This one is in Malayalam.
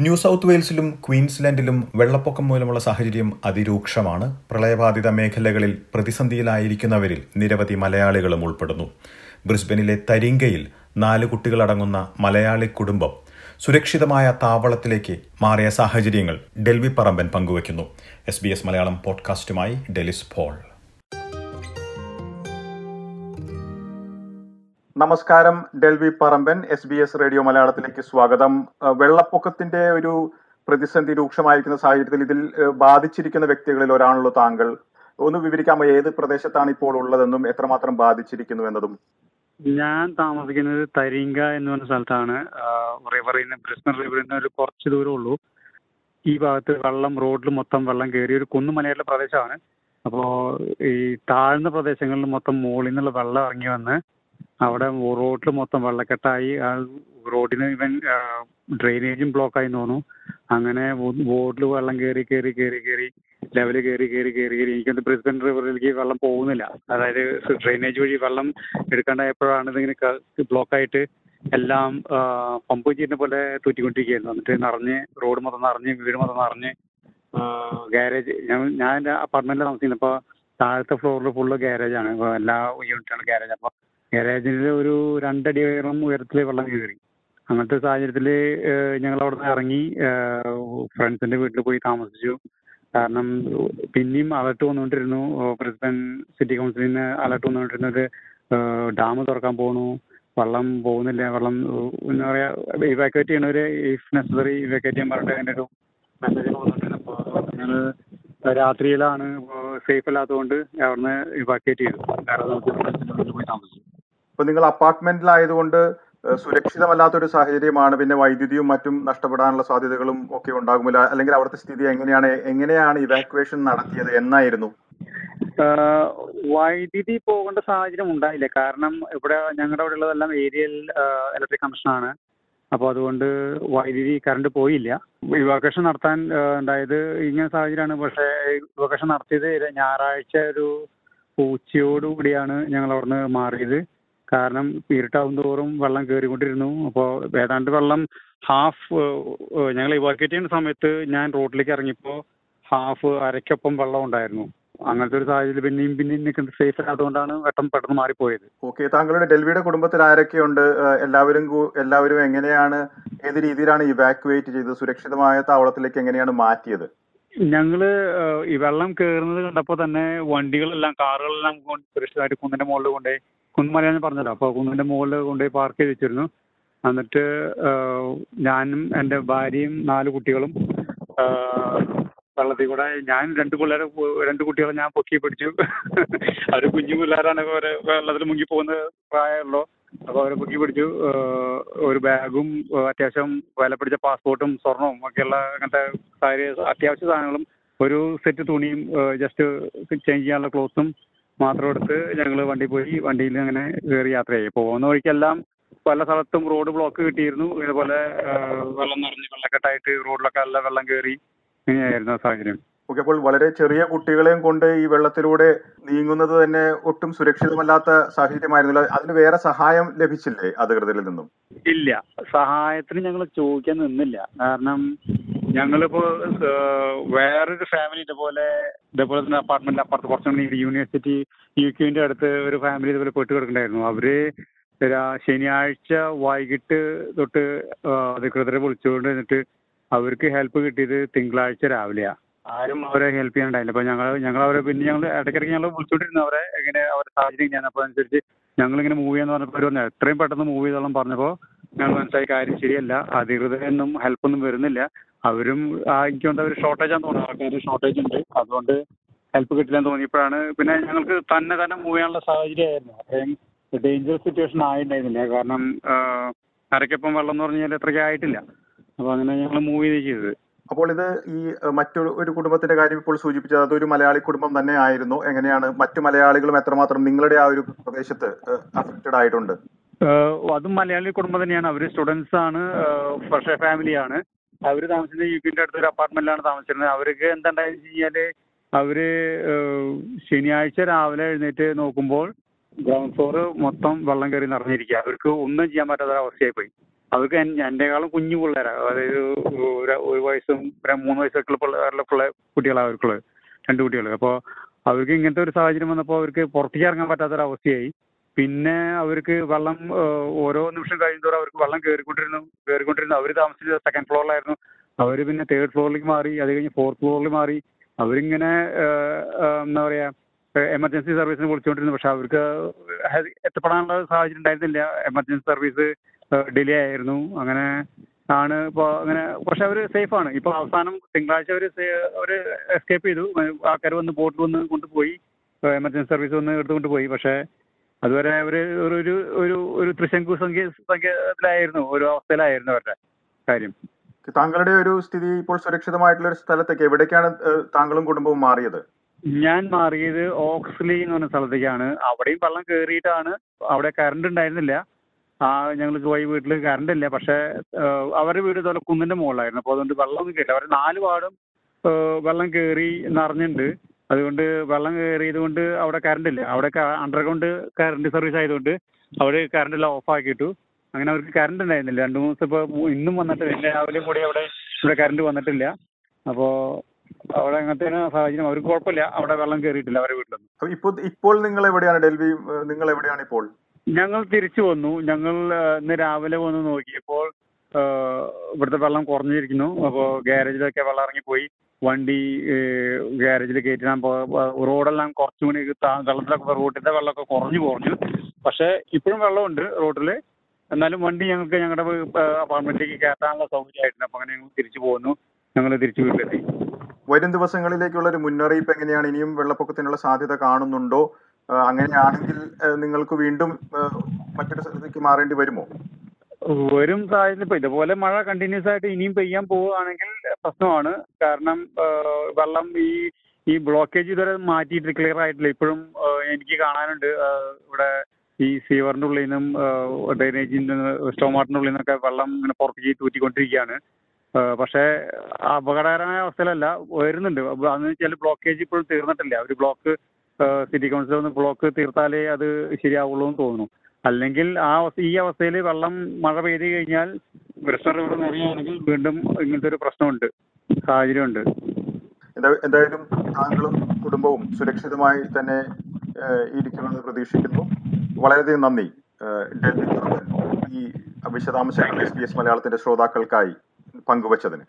ന്യൂ സൗത്ത് വെയിൽസിലും ക്വീൻസ്ലാൻഡിലും വെള്ളപ്പൊക്കം മൂലമുള്ള സാഹചര്യം അതിരൂക്ഷമാണ്. പ്രളയബാധിത മേഖലകളിൽ പ്രതിസന്ധിയിലായിരിക്കുന്നവരിൽ നിരവധി മലയാളികളും ഉൾപ്പെടുന്നു. ബ്രിസ്ബനിലെ തരിങ്കയിൽ നാല് കുട്ടികളടങ്ങുന്ന മലയാളി കുടുംബം സുരക്ഷിതമായ താവളത്തിലേക്ക് മാറിയ സാഹചര്യങ്ങൾ ഡെൽവി പറമ്പൻ പങ്കുവയ്ക്കുന്നു. എസ് ബി എസ് മലയാളം പോഡ്കാസ്റ്റുമായി ഡെലിസ് പോൾ. നമസ്കാരം ഡൽവി Paramban S B S radio മലയാളത്തിലേക്ക് സ്വാഗതം. വെള്ളപ്പൊക്കത്തിന്റെ ഒരു പ്രതിസന്ധി രൂക്ഷമായിരിക്കുന്ന സാഹചര്യത്തിൽ ഇതിൽ ബാധിച്ചിരിക്കുന്ന വ്യക്തികളിൽ ഒരാണല്ലോ താങ്കൾ. ഒന്ന് വിവരിക്കാമോ ഏത് പ്രദേശത്താണ് ഇപ്പോൾ ഉള്ളതെന്നും എത്രമാത്രം ബാധിച്ചിരിക്കുന്നു എന്നതും? ഞാൻ താമസിക്കുന്നത് തരിങ്ക എന്ന് പറഞ്ഞ സ്ഥലത്താണ്. റിവറിന് ബ്രിസ്ബൻ റിവറിൽ നിന്ന് ഒരു കുറച്ച് ദൂരം ഉള്ളൂ. ഈ ഭാഗത്ത് വെള്ളം റോഡിൽ മൊത്തം വെള്ളം കയറി ഒരു കുന്നുമലയുള്ള പ്രദേശമാണ്. അപ്പോൾ ഈ താഴ്ന്ന പ്രദേശങ്ങളിൽ മൊത്തം മുകളിൽ നിന്നുള്ള വെള്ളം ഇറങ്ങി വന്ന് അവിടെ റോഡിൽ മൊത്തം വെള്ളക്കെട്ടായി. ആ റോഡിന് ഇവൻ ഡ്രെയിനേജും ബ്ലോക്കായി തോന്നുന്നു. അങ്ങനെ ബോർഡിൽ വെള്ളം കയറി കയറി കയറി കയറി ലെവൽ കയറി കയറി കയറി കയറി എനിക്കൊന്ന് ബ്രിസ്ബൻ റിവറിലേക്ക് വെള്ളം പോകുന്നില്ല. അതായത് ഡ്രെയിനേജ് വഴി വെള്ളം എടുക്കാണ്ടായപ്പോഴാണ് ഇതിങ്ങനെ ബ്ലോക്കായിട്ട് എല്ലാം പമ്പ് ചെയ്യുന്ന പോലെ തൂറ്റിക്കൊണ്ടിരിക്കുകയായിരുന്നു. എന്നിട്ട് നിറഞ്ഞ് റോഡ് മൊത്തം നിറഞ്ഞ് വീട് മൊത്തം നിറഞ്ഞ് ഗാരേജ്. ഞാൻ ഞാൻ എന്റെ അപ്പാർട്ട്മെന്റിൽ താമസിക്കുന്നത്. അപ്പോൾ താഴത്തെ ഫ്ലോറിൽ ഫുള്ള് അപ്പോൾ എല്ലാ യൂണിറ്റാണ് ഗാരേജ്. അപ്പോൾ ഗാരേജിൽ ഒരു രണ്ടടി ഉയരം ഉയരത്തിൽ വെള്ളം കയറി. അങ്ങനത്തെ സാഹചര്യത്തിൽ ഞങ്ങൾ അവിടെ നിന്ന് ഇറങ്ങി ഫ്രണ്ട്സിന്റെ വീട്ടിൽ പോയി താമസിച്ചു. കാരണം പിന്നെയും അലർട്ട് വന്നുകൊണ്ടിരുന്നു. ബ്രിസ്ബൻ സിറ്റി കൗൺസിലിൽ നിന്ന് അലർട്ട് വന്നുകൊണ്ടിരുന്നത് ഡാം തുറക്കാൻ പോകണു വെള്ളം പോകുന്നില്ല വെള്ളം എന്താ പറയുക ഇവാക്യുവേറ്റ് ചെയ്യണവർ ഇഫ് നെസസറി ഇവാക്യുവേറ്റ് ചെയ്യാൻ പറഞ്ഞിട്ട് ഒരു മെസ്സേജ് വന്നിട്ടുണ്ട്. അപ്പോൾ ഞങ്ങൾ രാത്രിയിലാണ് സേഫ് അല്ലാത്തതുകൊണ്ട് അവിടുന്ന് ഇവാക്യുവേറ്റ് ചെയ്തു. വേറെ നമുക്ക് പോയി താമസിച്ചു ഇപ്പൊ നിങ്ങൾ അപ്പാർട്ട്മെന്റിലായതുകൊണ്ട് സുരക്ഷിതമല്ലാത്ത ഒരു സാഹചര്യമാണ്. പിന്നെ വൈദ്യുതിയും മറ്റും നഷ്ടപ്പെടാനുള്ള സാധ്യതകളും ഒക്കെ ഉണ്ടാകുമല്ലോ. അല്ലെങ്കിൽ അവിടുത്തെ സ്ഥിതി എങ്ങനെയാണ് എങ്ങനെയാണ് ഇവാക്വേഷൻ നടത്തിയത് എന്നായിരുന്നു? വൈദ്യുതി പോകേണ്ട സാഹചര്യം ഉണ്ടായില്ല. കാരണം ഇവിടെ ഞങ്ങളുടെ അവിടെ ഉള്ളതെല്ലാം ഏരിയൽ ഇലക്ട്രിക് കമ്മീഷനാണ് അപ്പോൾ അതുകൊണ്ട് വൈദ്യുതി കറണ്ട് പോയില്ല. ഇവാക്കേഷൻ നടത്താൻ ഉണ്ടായത് ഇങ്ങനെ സാഹചര്യമാണ്. പക്ഷേ ഇവാക്കേഷൻ നടത്തിയത് ഞായറാഴ്ച ഒരു ഉച്ചയോടുകൂടിയാണ് ഞങ്ങൾ അവിടുന്ന് മാറിയത്. കാരണം ഇരുട്ടാവും തോറും വെള്ളം കയറിക്കൊണ്ടിരുന്നു അപ്പോൾ ഏതാണ്ട് വെള്ളം ഹാഫ് ഞങ്ങൾ ഇവാക്യുവേറ്റ് ചെയ്യുന്ന സമയത്ത് ഞാൻ റോഡിലേക്ക് ഇറങ്ങിയപ്പോൾ ഹാഫ് അരയ്ക്കൊപ്പം വെള്ളം ഉണ്ടായിരുന്നു. അങ്ങനത്തെ ഒരു സാഹചര്യത്തിൽ പിന്നെയും പിന്നെയും നിൽക്കുന്നത് സേഫ് അല്ലാത്തതുകൊണ്ടാണ് വെട്ടം പെട്ടെന്ന് മാറിപ്പോയത്. ഓക്കെ താങ്കളുടെ ഡൽഹിയുടെ കുടുംബത്തിൽ ആരൊക്കെയുണ്ട്? എല്ലാവരും എല്ലാവരും എങ്ങനെയാണ് ഏത് രീതിയിലാണ് ഇവാക്യുവേറ്റ് ചെയ്തത്? സുരക്ഷിതമായ താവളത്തിലേക്ക് എങ്ങനെയാണ് മാറ്റിയത്? ഞങ്ങൾ ഈ വെള്ളം കയറുന്നത് കണ്ടപ്പോൾ തന്നെ വണ്ടികളെല്ലാം കാറുകളെല്ലാം സുരക്ഷിതമായിട്ട് കുന്നിന്റെ മുകളിൽ കൊണ്ടുപോയി കുന്നുമല ഞാൻ പറഞ്ഞല്ലോ അപ്പോൾ കുന്നിന്റെ മുകളിൽ കൊണ്ടുപോയി പാർക്ക് ചെയ്ത് വെച്ചിരുന്നു. എന്നിട്ട് ഞാനും എന്റെ ഭാര്യയും നാല് കുട്ടികളും വെള്ളത്തിൽ കൂടെ ഞാൻ രണ്ട് പിള്ളേരെ രണ്ട് കുട്ടികളെ ഞാൻ പൊക്കി പിടിച്ചു. അവർ കുഞ്ഞു പിള്ളേരാണ്. അവരെ വെള്ളത്തിൽ മുങ്ങി പോകുന്ന പ്രായമുള്ളൂ അപ്പോൾ അവരെ പൊക്കി പിടിച്ചു. ഒരു ബാഗും അത്യാവശ്യം വില പിടിച്ച പാസ്പോർട്ടും സ്വർണവും ഒക്കെയുള്ള അങ്ങനത്തെ കാര്യ അത്യാവശ്യ സാധനങ്ങളും ഒരു സെറ്റ് തുണിയും ജസ്റ്റ് ചേഞ്ച് ചെയ്യാനുള്ള ക്ലോത്തും മാത്രം എടുത്ത് ഞങ്ങൾ വണ്ടി പോയി വണ്ടിയിൽ അങ്ങനെ കയറി യാത്ര ചെയ്യും. പോകുന്ന വഴിക്കെല്ലാം പല സ്ഥലത്തും റോഡ് ബ്ലോക്ക് കിട്ടിയിരുന്നു. ഇതുപോലെ വെള്ളം നിറഞ്ഞ് വെള്ളക്കെട്ടായിട്ട് റോഡിലൊക്കെ നല്ല വെള്ളം കയറി ഇങ്ങനെയായിരുന്നു സാഹചര്യം. ഓക്കെ അപ്പോൾ വളരെ ചെറിയ കുട്ടികളെയും കൊണ്ട് ഈ വെള്ളത്തിലൂടെ നീങ്ങുന്നത് തന്നെ ഒട്ടും സുരക്ഷിതമല്ലാത്ത സാഹചര്യമായിരുന്നില്ല. അതിന് വേറെ സഹായം ലഭിച്ചില്ലേ അധികൃതരിൽ നിന്നും? ഇല്ല. സഹായത്തിന് ഞങ്ങൾ ചോദിക്കാൻ നിന്നില്ല. കാരണം ഞങ്ങളിപ്പോ വേറൊരു ഫാമിലി ഇതുപോലെ ഇതേപോലെ തന്നെ അപ്പാർട്ട്മെന്റ് അപ്പുറത്ത് കുറച്ചുകൂടി യൂണിവേഴ്സിറ്റി യു ക്യുവിന്റെ അടുത്ത് ഒരു ഫാമിലി ഇതുപോലെ പെട്ട് കിടക്കണ്ടായിരുന്നു അവർ ശനിയാഴ്ച വൈകിട്ട് തൊട്ട് അധികൃതരെ വിളിച്ചുകൊണ്ട് എന്നിട്ട് അവർക്ക് ഹെൽപ്പ് കിട്ടിയത് തിങ്കളാഴ്ച രാവിലെയാ. ആരും അവരെ ഹെൽപ്പ് ചെയ്യാനുണ്ടായില്ല. അപ്പൊ ഞങ്ങൾ ഞങ്ങൾ അവരെ പിന്നെ ഞങ്ങൾ ഇടയ്ക്കിടയ്ക്ക് ഞങ്ങൾ വിളിച്ചോണ്ടിരുന്നു അവരെ എങ്ങനെ അവരുടെ സാഹചര്യം ഞാൻ അപ്പോൾ അനുസരിച്ച് ഞങ്ങളിങ്ങനെ മൂവ് ചെയ്യാന്ന് പറഞ്ഞപ്പോൾ പറഞ്ഞു എത്രയും പെട്ടെന്ന് മൂവ് ചെയ്തോളം പറഞ്ഞപ്പോൾ ഞങ്ങൾ മനസ്സിലായി കാര്യം ശരിയല്ല. അധികൃതരൊന്നും ഹെൽപ്പൊന്നും വരുന്നില്ല. അവരും ആയിക്കൊണ്ട് അവർ ഷോർട്ടേജ് ആണെന്ന് തോന്നുന്നു. ആൾക്കാർ ഷോർട്ടേജ് ഉണ്ട്. അതുകൊണ്ട് ഹെൽപ്പ് കിട്ടില്ലെന്ന് തോന്നിയപ്പോഴാണ് പിന്നെ ഞങ്ങൾക്ക് തന്നെ തന്നെ മൂവ് ചെയ്യാനുള്ള സാഹചര്യമായിരുന്നു. അത്രയും ഡേഞ്ചറസ് സിറ്റുവേഷൻ ആയിട്ടുണ്ടായിരുന്നില്ല. കാരണം അരക്കപ്പം അരയ്ക്കൊപ്പം വെള്ളം എന്ന് പറഞ്ഞാൽ കഴിഞ്ഞാൽ അത്രയ്ക്ക് ആയിട്ടില്ല. അപ്പോൾ അങ്ങനെ ഞങ്ങൾ മൂവ് ചെയ്ത് ചെയ്തത്. അപ്പോൾ ഇത് ഈ മറ്റൊരു ഒരു കുടുംബത്തിന്റെ കാര്യം ഇപ്പോൾ സൂചിപ്പിച്ചത് അതൊരു മലയാളി കുടുംബം തന്നെ ആയിരുന്നു. എങ്ങനെയാണ് മറ്റു മലയാളികളും എത്രമാത്രം നിങ്ങളുടെ ആ ഒരു പ്രദേശത്ത് അഫക്റ്റഡ് ആയിട്ടുണ്ട്? അതും മലയാളി കുടുംബം തന്നെയാണ്. അവർ സ്റ്റുഡൻസ് ആണ്. ഫ്രഷ് ഫാമിലിയാണ് അവർ താമസിക്കുന്നത് യു പിന്റെ അടുത്തൊരു അപ്പാർട്ട്മെന്റിലാണ് താമസിച്ചിരുന്നത്. അവർക്ക് എന്താണ്ടായെന്ന് വെച്ച് കഴിഞ്ഞാൽ അവർ ശനിയാഴ്ച രാവിലെ എഴുന്നേറ്റ് നോക്കുമ്പോൾ ഗ്രൗണ്ട് ഫ്ലോർ മൊത്തം വെള്ളം കയറി നിറഞ്ഞിരിക്കുക. അവർക്ക് ഒന്നും ചെയ്യാൻ പറ്റാത്ത അവസ്ഥയായി പോയി അവർക്ക് എന്റെക്കാളും കുഞ്ഞു പിള്ളേരാണ് അതായത് ഒരു ഒരു വയസ്സും ഒരു മൂന്ന് വയസ്സൊക്കെ ഉള്ള പിള്ളേരുടെ പിള്ളേ കുട്ടികളാണ് അവർക്കുള്ളത്. രണ്ട് കുട്ടികൾ അപ്പോൾ അവർക്ക് ഇങ്ങനത്തെ ഒരു സാഹചര്യം വന്നപ്പോൾ അവർക്ക് പുറത്തേക്ക് ഇറങ്ങാൻ പറ്റാത്തൊരവസ്ഥയായി പിന്നെ അവർക്ക് വെള്ളം ഓരോ നിമിഷം കഴിയുന്തോറും അവർക്ക് വെള്ളം കയറിക്കൊണ്ടിരുന്നു കയറിക്കൊണ്ടിരുന്നു അവർ താമസിച്ചത് സെക്കൻഡ് ഫ്ലോറിലായിരുന്നു അവർ പിന്നെ തേർഡ് ഫ്ലോറിലേക്ക് മാറി അത് കഴിഞ്ഞ് ഫോർത്ത് ഫ്ലോറിൽ മാറി. അവരിങ്ങനെ എന്താ പറയുക എമർജൻസി സർവീസിന് വിളിച്ചുകൊണ്ടിരുന്നു പക്ഷെ അവർക്ക് എത്തപ്പെടാനുള്ള സാഹചര്യം ഉണ്ടായിരുന്നില്ല. എമർജൻസി സർവീസ് ഡിലേ ആയിരുന്നു. അങ്ങനെ ആണ് ഇപ്പോൾ അങ്ങനെ പക്ഷെ അവർ സേഫ് ആണ്. ഇപ്പോൾ അവസാനം തിങ്കളാഴ്ച അവർ അവർ എസ്കേപ്പ് ചെയ്തു. ആൾക്കാർ വന്ന് ബോട്ടിൽ വന്ന് കൊണ്ടുപോയി. എമർജൻസി സർവീസ് വന്ന് എടുത്തുകൊണ്ട് പോയി. പക്ഷേ അതുവരെ അവർ ഒരു ഒരു ഒരു ഒരു ത്രിശങ്കു സംഖ്യ സംഖ്യത്തിലായിരുന്നു ഒരു അവസ്ഥയിലായിരുന്നു അവരുടെ കാര്യം. താങ്കളുടെ ഒരു സ്ഥിതി ഇപ്പോൾ സുരക്ഷിതമായിട്ടുള്ള ഒരു സ്ഥലത്തേക്ക് എവിടേക്കാണ് താങ്കളും കുടുംബവും മാറിയത്? ഞാൻ മാറിയത് ഓക്സ്ലി എന്ന് പറഞ്ഞ സ്ഥലത്തേക്കാണ്. അവിടെയും വെള്ളം കയറിയിട്ടാണ് അവിടെ കറണ്ട് ഉണ്ടായിരുന്നില്ല. ആ ഞങ്ങൾക്ക് പോയി വീട്ടിൽ കറണ്ട് ഇല്ല. പക്ഷേ അവരുടെ വീട് ഇതുപോലെ കുന്നിന്റെ മുകളിലായിരുന്നു. അപ്പോൾ അതുകൊണ്ട് വെള്ളം ഒന്നും കയറില്ല അവർ നാല് പാടും വെള്ളം കയറി നിറഞ്ഞിട്ടുണ്ട്. അതുകൊണ്ട് വെള്ളം കയറിയത് കൊണ്ട് അവിടെ കറണ്ട് ഇല്ല. അവിടെ അണ്ടർഗ്രൗണ്ട് കറണ്ട് സർവീസ് ആയതുകൊണ്ട് അവിടെ കറണ്ട് എല്ലാം ഓഫ് ആക്കിയിട്ടു അങ്ങനെ അവർക്ക് കറണ്ട് ഉണ്ടായിരുന്നില്ല. രണ്ട് മൂന്ന് ദിവസം ഇപ്പോൾ ഇന്നും വന്നിട്ടില്ല ഇന്ന് രാവിലെയും കൂടി അവിടെ ഇവിടെ കറണ്ട് വന്നിട്ടില്ല. അപ്പോൾ അവിടെ അങ്ങനത്തെ സാഹചര്യം. അവർക്ക് കുഴപ്പമില്ല. അവിടെ വെള്ളം കയറിയിട്ടില്ല അവരുടെ വീട്ടിലൊന്നും. ഇപ്പോൾ ഇപ്പോൾ നിങ്ങൾ എവിടെയാണ് ഡൽഹി നിങ്ങൾ എവിടെയാണ് ഇപ്പോൾ? ഞങ്ങൾ തിരിച്ചു വന്നു. ഞങ്ങൾ ഇന്ന് രാവിലെ വന്ന് നോക്കിയപ്പോൾ ഇവിടുത്തെ വെള്ളം കുറഞ്ഞിരിക്കുന്നു. അപ്പോൾ ഗ്യാരേജിലൊക്കെ വെള്ളം ഇറങ്ങിപ്പോയി. വണ്ടി ഗ്യാരേജിൽ കയറ്റാൻ റോഡെല്ലാം കുറച്ചു കൂടി വെള്ളത്തിലൊക്കെ റോട്ടിന്റെ വെള്ളമൊക്കെ കുറഞ്ഞു കുറഞ്ഞു. പക്ഷേ ഇപ്പോഴും വെള്ളമുണ്ട് റോഡിൽ എന്നാലും വണ്ടി ഞങ്ങൾക്ക് ഞങ്ങളുടെ അപ്പാർട്ട്മെന്റിലേക്ക് കയറ്റാനുള്ള സൗകര്യമായിട്ടുണ്ട്. അപ്പോൾ അങ്ങനെ ഞങ്ങൾ തിരിച്ചു പോകുന്നു ഞങ്ങൾ തിരിച്ചു വീട്ടിലെത്തി. വരും ദിവസങ്ങളിലേക്കുള്ള ഒരു മുന്നറിയിപ്പ് എങ്ങനെയാണ്? ഇനിയും വെള്ളപ്പൊക്കത്തിനുള്ള സാധ്യത കാണുന്നുണ്ടോ? അങ്ങനെയാണെങ്കിൽ നിങ്ങൾക്ക് വീണ്ടും മറ്റൊരു സ്ഥലത്തേക്ക് മാറേണ്ടി വരുമോ? വരും സാഹചര്യം. ഇപ്പൊ ഇതുപോലെ മഴ കണ്ടിന്യൂസ് ആയിട്ട് ഇനിയും പെയ്യാൻ പോവുകയാണെങ്കിൽ പ്രശ്നമാണ്. കാരണം വെള്ളം ഈ ഈ ബ്ലോക്കേജ് ഇതുവരെ മാറ്റിയിട്ട് ക്ലിയർ ആയിട്ടില്ല. ഇപ്പോഴും എനിക്ക് കാണാനുണ്ട്. ഇവിടെ ഈ സീവറിന്റെ ഉള്ളിൽ നിന്നും ഡ്രെയിനേജിൽ നിന്ന് സ്റ്റോമാട്ടിന്റെ ഉള്ളിൽ നിന്നൊക്കെ വെള്ളം ഇങ്ങനെ പുറത്തേക്ക് തൂറ്റിക്കൊണ്ടിരിക്കുകയാണ്. പക്ഷേ അപകടകരമായ അവസ്ഥയിലല്ല വരുന്നുണ്ട്. അതെന്ന് വെച്ചാൽ ബ്ലോക്കേജ് ഇപ്പോഴും തീർന്നിട്ടില്ല. ഒരു ബ്ലോക്ക് സിറ്റി കൗൺസിൽ ബ്ലോക്ക് തീർത്താലേ അത് ശരിയാവുള്ളൂ എന്ന് തോന്നുന്നു. അല്ലെങ്കിൽ ആ ഈ അവസ്ഥയിൽ വെള്ളം മഴ പെയ്ത് കഴിഞ്ഞാൽ ബ്രസ്റ്റർ റിവർ നിറയുകയാണെങ്കിൽ വീണ്ടും ഇങ്ങനത്തെ ഒരു പ്രശ്നമുണ്ട് സാഹചര്യമുണ്ട്. ഉണ്ട് എന്തായാലും താങ്കളും കുടുംബവും സുരക്ഷിതമായി തന്നെ ഇരിക്കണമെന്ന് ഇരിക്കുമെന്ന് പ്രതീക്ഷിക്കുന്നു. വളരെയധികം നന്ദി ഡൽഹി ഈ വിശദാംശങ്ങൾ എസ് ബി എസ് മലയാളത്തിന്റെ ശ്രോതാക്കൾക്കായി പങ്കുവച്ചതിന്.